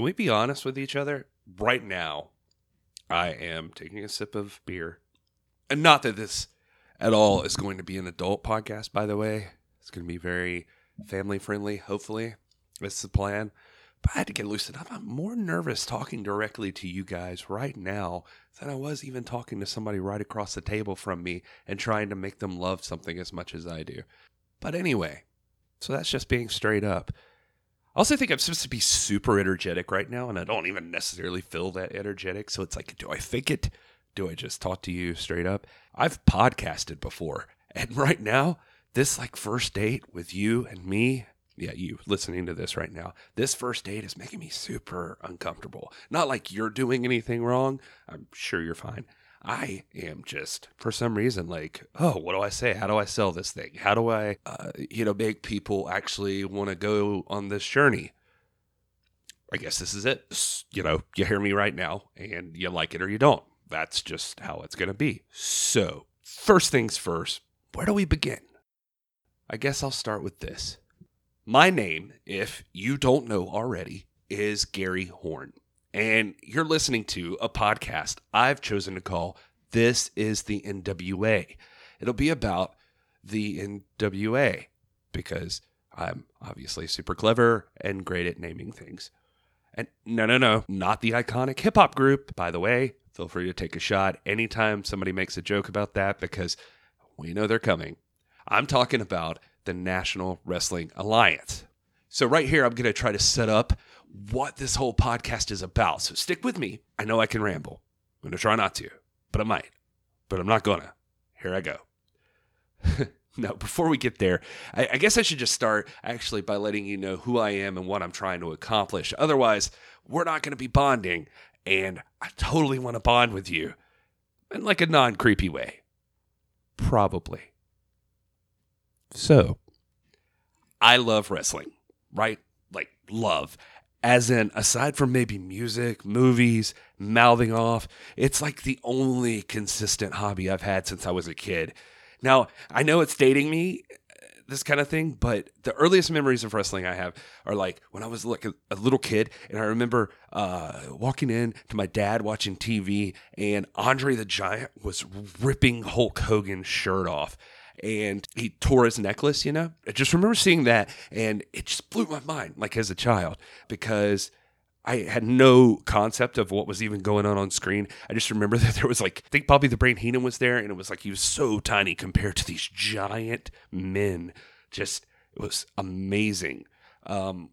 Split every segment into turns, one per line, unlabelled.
Can we be honest with each other? Right now, I am taking a sip of beer. And not that this at all is going to be an adult podcast, by the way. It's going to be very family friendly, hopefully. That's the plan. But I had to get loosened up. I'm more nervous talking directly to you guys right now than I was even talking to somebody right across the table from me and trying to make them love something as much as I do. But anyway, so that's just being straight up. I also think I'm supposed to be super energetic right now, and I don't even necessarily feel that energetic. So it's like, do I fake it? Do I just talk to you straight up? I've podcasted before, and right now, this like first date with you and me yeah, you listening to this right now, this first date is making me super uncomfortable. Not like you're doing anything wrong. I'm sure you're fine. I am just, for some reason, like, oh, what do I say? How do I sell this thing? How do I, uh, you know, make people actually want to go on this journey? I guess this is it. You know, you hear me right now and you like it or you don't. That's just how it's going to be. So, first things first, where do we begin? I guess I'll start with this. My name, if you don't know already, is Gary Horn. And you're listening to a podcast I've chosen to call This is the NWA. It'll be about the NWA because I'm obviously super clever and great at naming things. And no, no, no, not the iconic hip hop group, by the way. Feel free to take a shot anytime somebody makes a joke about that because we know they're coming. I'm talking about the National Wrestling Alliance. So, right here, I'm going to try to set up what this whole podcast is about. So, stick with me. I know I can ramble. I'm going to try not to, but I might. But I'm not going to. Here I go. now, before we get there, I, I, guess I should just start actually by letting you know who I am and what I'm trying to accomplish. Otherwise, we're not going to be bonding, and I totally want to bond with you in like a non creepy way. Probably. So, I love wrestling, right? Like, love. As in, aside from maybe music, movies, mouthing off, it's like the only consistent hobby I've had since I was a kid. Now, I know it's dating me, this kind of thing, but the earliest memories of wrestling I have are like when I was like a, a little kid, and I remember uh, walking in to my dad watching TV, and Andre the Giant was ripping Hulk Hogan's shirt off and he tore his necklace, you know? I just remember seeing that and it just blew my mind, like as a child, because I had no concept of what was even going on on screen. I just remember that there was like, I think Bobby the Brain Heenan was there, and it was like he was so tiny compared to these giant men. Just, it was amazing. Um,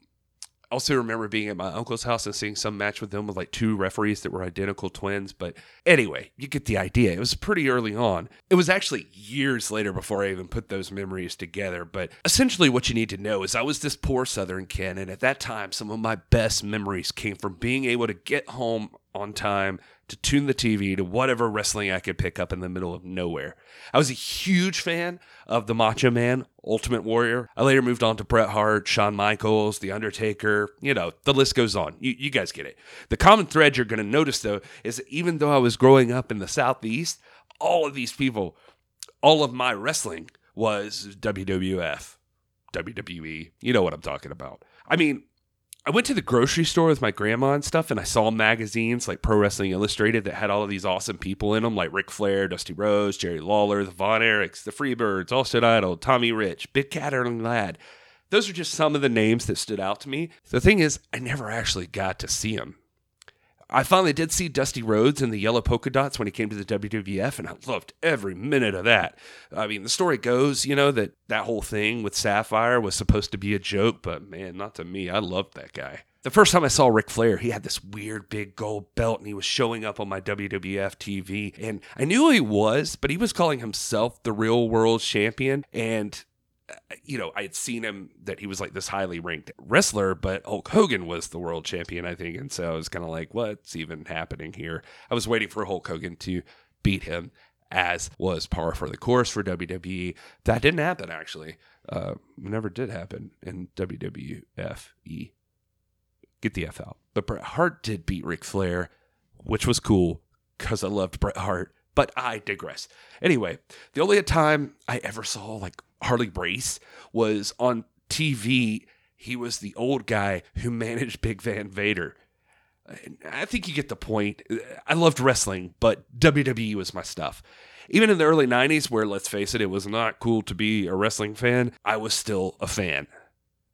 also remember being at my uncle's house and seeing some match with them with like two referees that were identical twins. But anyway, you get the idea. It was pretty early on. It was actually years later before I even put those memories together. But essentially, what you need to know is I was this poor Southern kid. And at that time, some of my best memories came from being able to get home on time to tune the TV to whatever wrestling I could pick up in the middle of nowhere. I was a huge fan of the Macho Man, Ultimate Warrior. I later moved on to Bret Hart, Shawn Michaels, The Undertaker. You know, the list goes on. You, you guys get it. The common thread you're going to notice, though, is that even though I was growing up in the Southeast, all of these people, all of my wrestling was WWF, WWE. You know what I'm talking about. I mean, I went to the grocery store with my grandma and stuff, and I saw magazines like Pro Wrestling Illustrated that had all of these awesome people in them, like Ric Flair, Dusty Rhodes, Jerry Lawler, the Von Erichs, the Freebirds, Austin Idol, Tommy Rich, Big Cat Ernie Ladd. Those are just some of the names that stood out to me. The thing is, I never actually got to see them. I finally did see Dusty Rhodes in the yellow polka dots when he came to the WWF, and I loved every minute of that. I mean, the story goes, you know, that that whole thing with Sapphire was supposed to be a joke, but man, not to me. I loved that guy. The first time I saw Ric Flair, he had this weird big gold belt and he was showing up on my WWF TV. And I knew who he was, but he was calling himself the real world champion. And you know, I had seen him that he was like this highly ranked wrestler, but Hulk Hogan was the world champion, I think. And so I was kind of like, what's even happening here? I was waiting for Hulk Hogan to beat him, as was par for the course for WWE. That didn't happen, actually. Uh, never did happen in WWFE. Get the F out. But Bret Hart did beat Ric Flair, which was cool because I loved Bret Hart. But I digress. Anyway, the only time I ever saw like Harley Race was on TV. He was the old guy who managed Big Van Vader. I think you get the point. I loved wrestling, but WWE was my stuff. Even in the early 90s, where let's face it, it was not cool to be a wrestling fan, I was still a fan.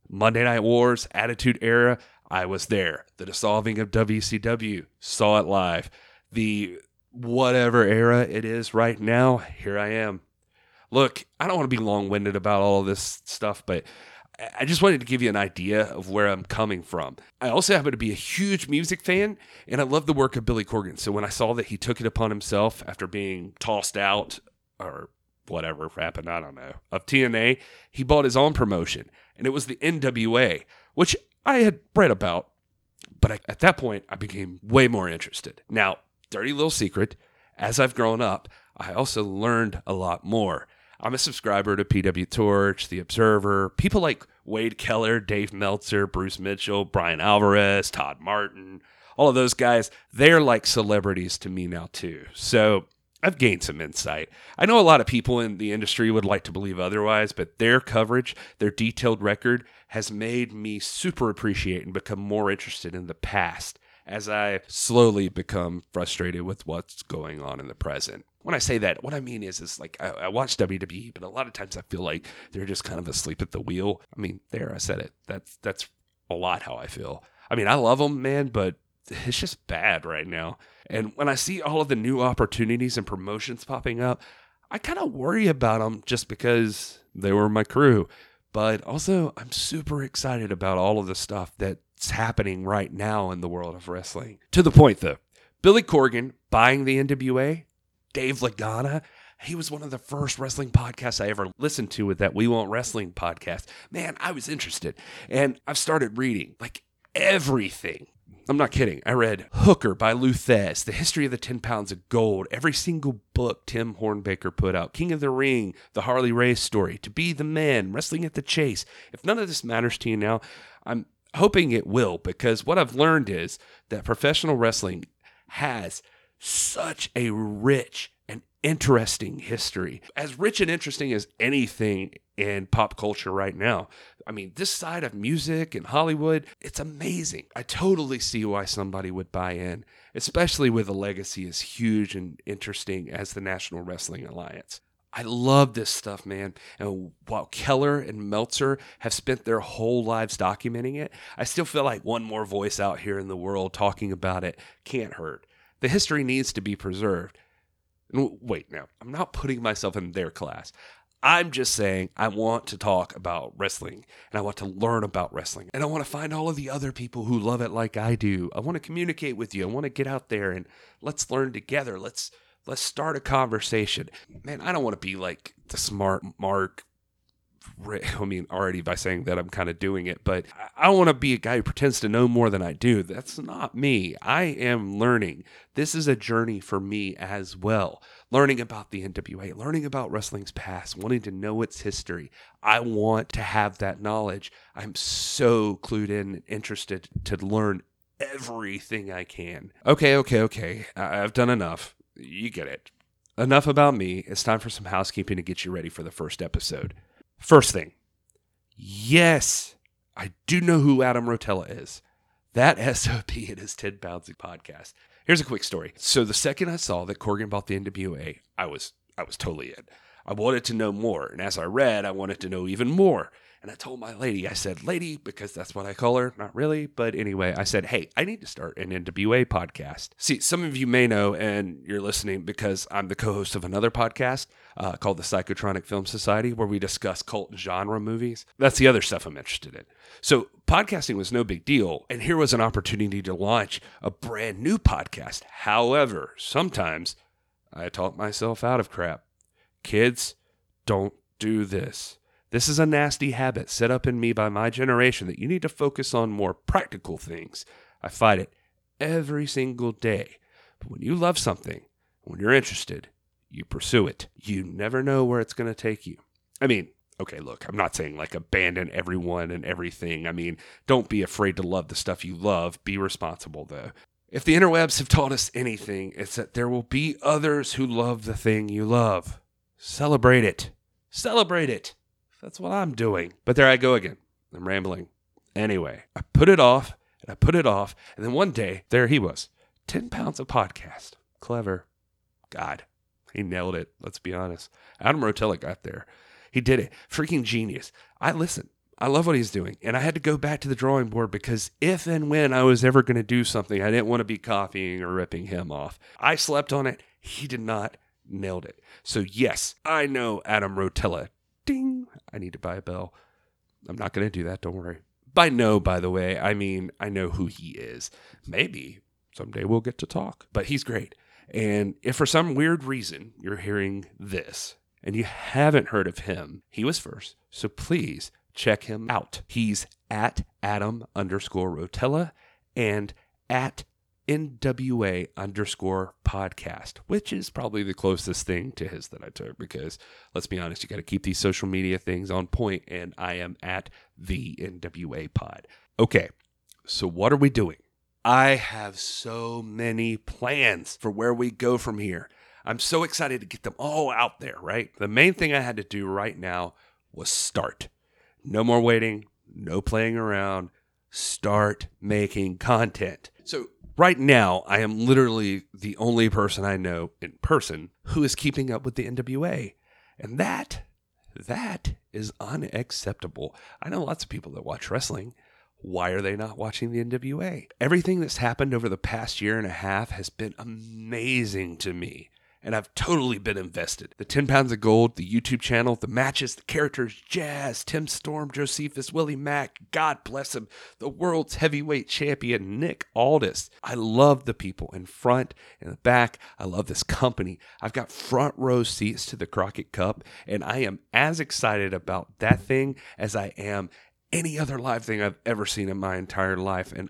Monday Night Wars, Attitude Era, I was there. The dissolving of WCW, saw it live. The whatever era it is right now, here I am. Look, I don't want to be long winded about all this stuff, but I just wanted to give you an idea of where I'm coming from. I also happen to be a huge music fan, and I love the work of Billy Corgan. So when I saw that he took it upon himself after being tossed out or whatever happened, I don't know, of TNA, he bought his own promotion, and it was the NWA, which I had read about. But I, at that point, I became way more interested. Now, dirty little secret, as I've grown up, I also learned a lot more. I'm a subscriber to PW Torch, The Observer, people like Wade Keller, Dave Meltzer, Bruce Mitchell, Bryan Alvarez, Todd Martin, all of those guys, they're like celebrities to me now, too. So I've gained some insight. I know a lot of people in the industry would like to believe otherwise, but their coverage, their detailed record, has made me super appreciate and become more interested in the past as I slowly become frustrated with what's going on in the present. When I say that, what I mean is, is like I, I, watch WWE, but a lot of times I feel like they're just kind of asleep at the wheel. I mean, there I said it. That's that's a lot how I feel. I mean, I love them, man, but it's just bad right now. And when I see all of the new opportunities and promotions popping up, I kind of worry about them just because they were my crew. But also, I'm super excited about all of the stuff that happening right now in the world of wrestling. To the point, though, Billy Corgan buying the NWA, Dave Lagana, he was one of the first wrestling podcasts I ever listened to with that We Want Wrestling podcast. Man, I was interested. And I've started reading like everything. I'm not kidding. I read Hooker by Lou Thesz, The History of the 10 Pounds of Gold, every single book Tim Hornbaker put out, King of the Ring, The Harley Race Story, To Be the Man, Wrestling at the Chase. If none of this matters to you now, I'm hoping it will because what I've learned is that professional wrestling has such a rich and interesting history. As rich and interesting as anything in pop culture right now. I mean, this side of music and Hollywood, it's amazing. I totally see why somebody would buy in, especially with a legacy as huge and interesting as the National Wrestling Alliance. I love this stuff, man. And while Keller and Meltzer have spent their whole lives documenting it, I still feel like one more voice out here in the world talking about it can't hurt. The history needs to be preserved. Wait, now, I'm not putting myself in their class. I'm just saying I want to talk about wrestling and I want to learn about wrestling and I want to find all of the other people who love it like I do. I want to communicate with you. I want to get out there and let's learn together. Let's Let's start a conversation. Man, I don't want to be like the smart Mark. I mean, already by saying that, I'm kind of doing it, but I don't want to be a guy who pretends to know more than I do. That's not me. I am learning. This is a journey for me as well. Learning about the NWA, learning about wrestling's past, wanting to know its history. I want to have that knowledge. I'm so clued in and interested to learn everything I can. Okay, okay, okay. I've done enough you get it. Enough about me. It's time for some housekeeping to get you ready for the first episode. First thing, yes, I do know who Adam Rotella is. That SOP in his 10 Pounds podcast. Here's a quick story. So the second I saw that Corgan bought the NWA, I was I was totally in. I wanted to know more, and as I read, I wanted to know even more. And I told my lady, I said, lady, because that's what I call her. Not really. But anyway, I said, hey, I need to start an NWA podcast. See, some of you may know, and you're listening because I'm the co host of another podcast uh, called the Psychotronic Film Society, where we discuss cult genre movies. That's the other stuff I'm interested in. So podcasting was no big deal. And here was an opportunity to launch a brand new podcast. However, sometimes I talk myself out of crap. Kids, don't do this. This is a nasty habit set up in me by my generation that you need to focus on more practical things. I fight it every single day. But when you love something, when you're interested, you pursue it. You never know where it's going to take you. I mean, okay, look, I'm not saying like abandon everyone and everything. I mean, don't be afraid to love the stuff you love. Be responsible, though. If the interwebs have taught us anything, it's that there will be others who love the thing you love. Celebrate it. Celebrate it. That's what I'm doing. But there I go again. I'm rambling. Anyway, I put it off And I put it off. And then one day, there he was 10 pounds of podcast. Clever. God, he nailed it. Let's be honest. Adam Rotella got there. He did it. Freaking genius. I listen. I love what he's doing. And I had to go back to the drawing board because if and when I was ever going to do something, I didn't want to be copying or ripping him off. I slept on it. He did not. Nailed it. So, yes, I know Adam Rotella. Ding. I need to buy a bell. I'm not going to do that. Don't worry. By no, by the way, I mean, I know who he is. Maybe someday we'll get to talk, but he's great. And if for some weird reason you're hearing this and you haven't heard of him, he was first. So please check him out. He's at Adam underscore Rotella and at NWA underscore podcast, which is probably the closest thing to his that I took because let's be honest, you got to keep these social media things on point, and I am at the NWA pod. Okay, so what are we doing? I have so many plans for where we go from here. I'm so excited to get them all out there, right? The main thing I had to do right now was start. No more waiting, no playing around. Start making content. So, right now, I am literally the only person I know in person who is keeping up with the NWA. And that, that is unacceptable. I know lots of people that watch wrestling why are they not watching the NWA? Everything that's happened over the past year and a half has been amazing to me. And I've totally been invested. The 10 pounds of gold, the YouTube channel, the matches, the characters, Jazz, Tim Storm, Josephus, Willie Mack, God bless him, the world's heavyweight champion, Nick Aldis. I love the people in front and the back. I love this company. I've got front row seats to the Crockett Cup, and I am as excited about that thing as I am any other live thing I've ever seen in my entire life. And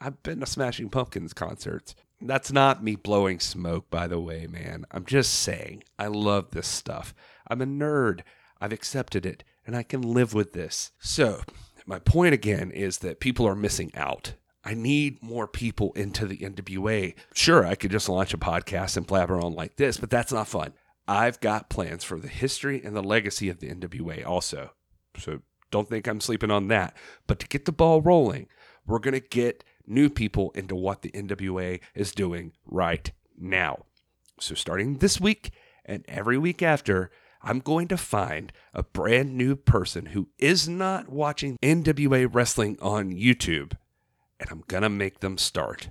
I've been to Smashing Pumpkins concerts. That's not me blowing smoke, by the way, man. I'm just saying, I love this stuff. I'm a nerd. I've accepted it, and I can live with this. So, my point again is that people are missing out. I need more people into the NWA. Sure, I could just launch a podcast and blabber on like this, but that's not fun. I've got plans for the history and the legacy of the NWA also. So don't think I'm sleeping on that. But to get the ball rolling, we're going to get new people into what the NWA is doing right now. So, starting this week and every week after, I'm going to find a brand new person who is not watching NWA wrestling on YouTube, and I'm going to make them start.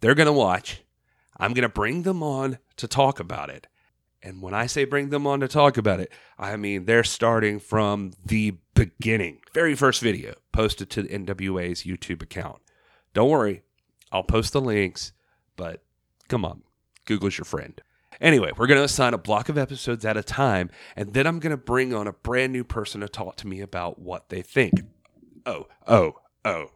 They're going to watch. I'm going to bring them on to talk about it. And when I say bring them on to talk about it, I mean they're starting from the beginning. Very first video posted to the NWA's YouTube account. Don't worry, I'll post the links, but come on, Google's your friend. Anyway, we're going to assign a block of episodes at a time, and then I'm going to bring on a brand new person to talk to me about what they think. Oh, oh, oh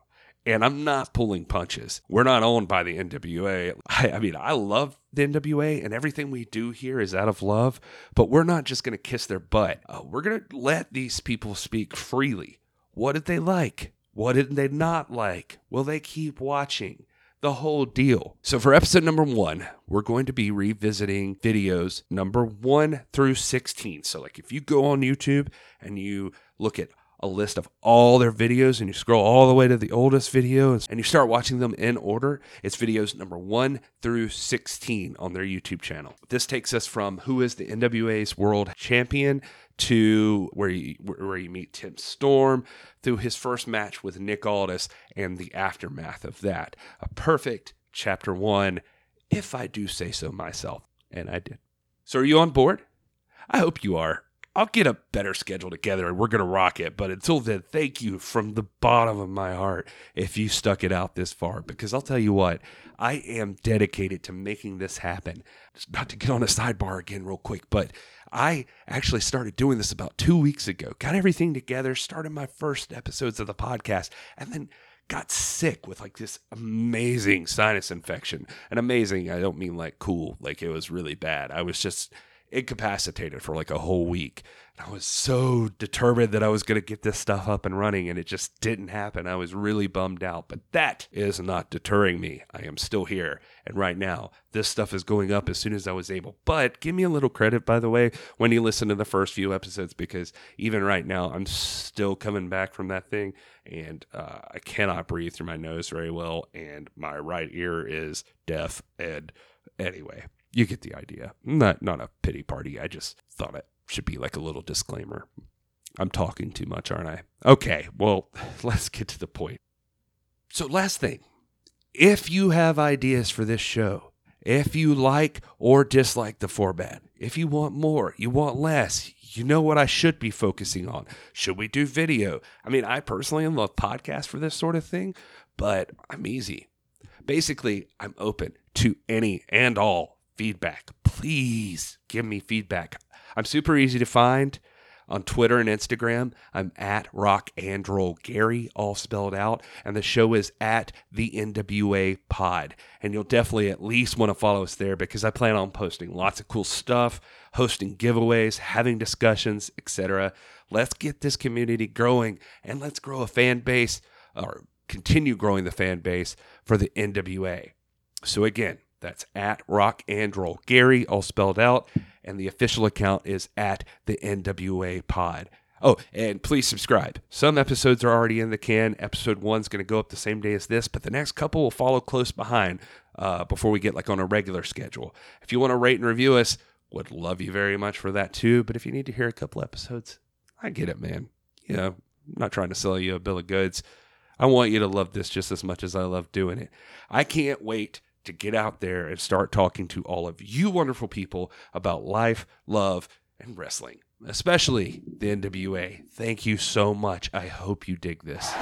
and I'm not pulling punches. We're not owned by the NWA. I, I, mean, I love the NWA, and everything we do here is out of love, but we're not just going to kiss their butt. Uh, we're going to let these people speak freely. What did they like? What did they not like? Will they keep watching? The whole deal. So, for episode number one, we're going to be revisiting videos number one through 16. So, like, if you go on YouTube and you look at a list of all their videos and you scroll all the way to the oldest video and you start watching them in order, it's videos number 1 through 16 on their YouTube channel. This takes us from who is the NWA's world champion to where you, where you meet Tim Storm through his first match with Nick Aldis and the aftermath of that. A perfect chapter 1 if I do say so myself, and I did. So are you on board? I hope you are. I'll get a better schedule together and we're going to rock it. But until then, thank you from the bottom of my heart if you stuck it out this far. Because I'll tell you what, I am dedicated to making this happen. Just not to get on a sidebar again, real quick, but I actually started doing this about two weeks ago. Got everything together, started my first episodes of the podcast, and then got sick with like this amazing sinus infection. And amazing, I don't mean like cool, like it was really bad. I was just incapacitated for like a whole week. And I was so determined that I was going to get this stuff up and running, and it just didn't happen. I was really bummed out, but that is not deterring me. I am still here. And right now, this stuff is going up as soon as I was able. But give me a little credit, by the way, when you listen to the first few episodes, because even right now, I'm still coming back from that thing, and uh, I cannot breathe through my nose very well, and my right ear is deaf. And anyway, you get the idea. Not not a pity party. I just thought it should be like a little disclaimer. I'm talking too much, aren't I? Okay, well, let's get to the point. So, last thing if you have ideas for this show, if you like or dislike the format, if you want more, you want less, you know what I should be focusing on. Should we do video? I mean, I personally love podcasts for this sort of thing, but I'm easy. Basically, I'm open to any and all feedback. Please give me feedback. I'm super easy to find on Twitter and Instagram. I'm at Rock and Roll Gary, all spelled out, and the show is at the NWA Pod. And you'll definitely at least want to follow us there because I plan on posting lots of cool stuff, hosting giveaways, having discussions, etc. Let's get this community growing and let's grow a fan base or continue growing the fan base for the NWA. So again, that's at Rock and Roll Gary, all spelled out. And the official account is at the NWA Pod. Oh, and please subscribe. Some episodes are already in the can. Episode one's going to go up the same day as this, but the next couple will follow close behind uh, before we get like on a regular schedule. If you want to rate and review us, would love you very much for that too. But if you need to hear a couple episodes, I get it, man. You know, I'm not trying to sell you a bill of goods. I want you to love this just as much as I love doing it. I can't wait to get out there and start talking to all of you wonderful people about life, love, and wrestling, especially the NWA. Thank you so much. I hope you dig this.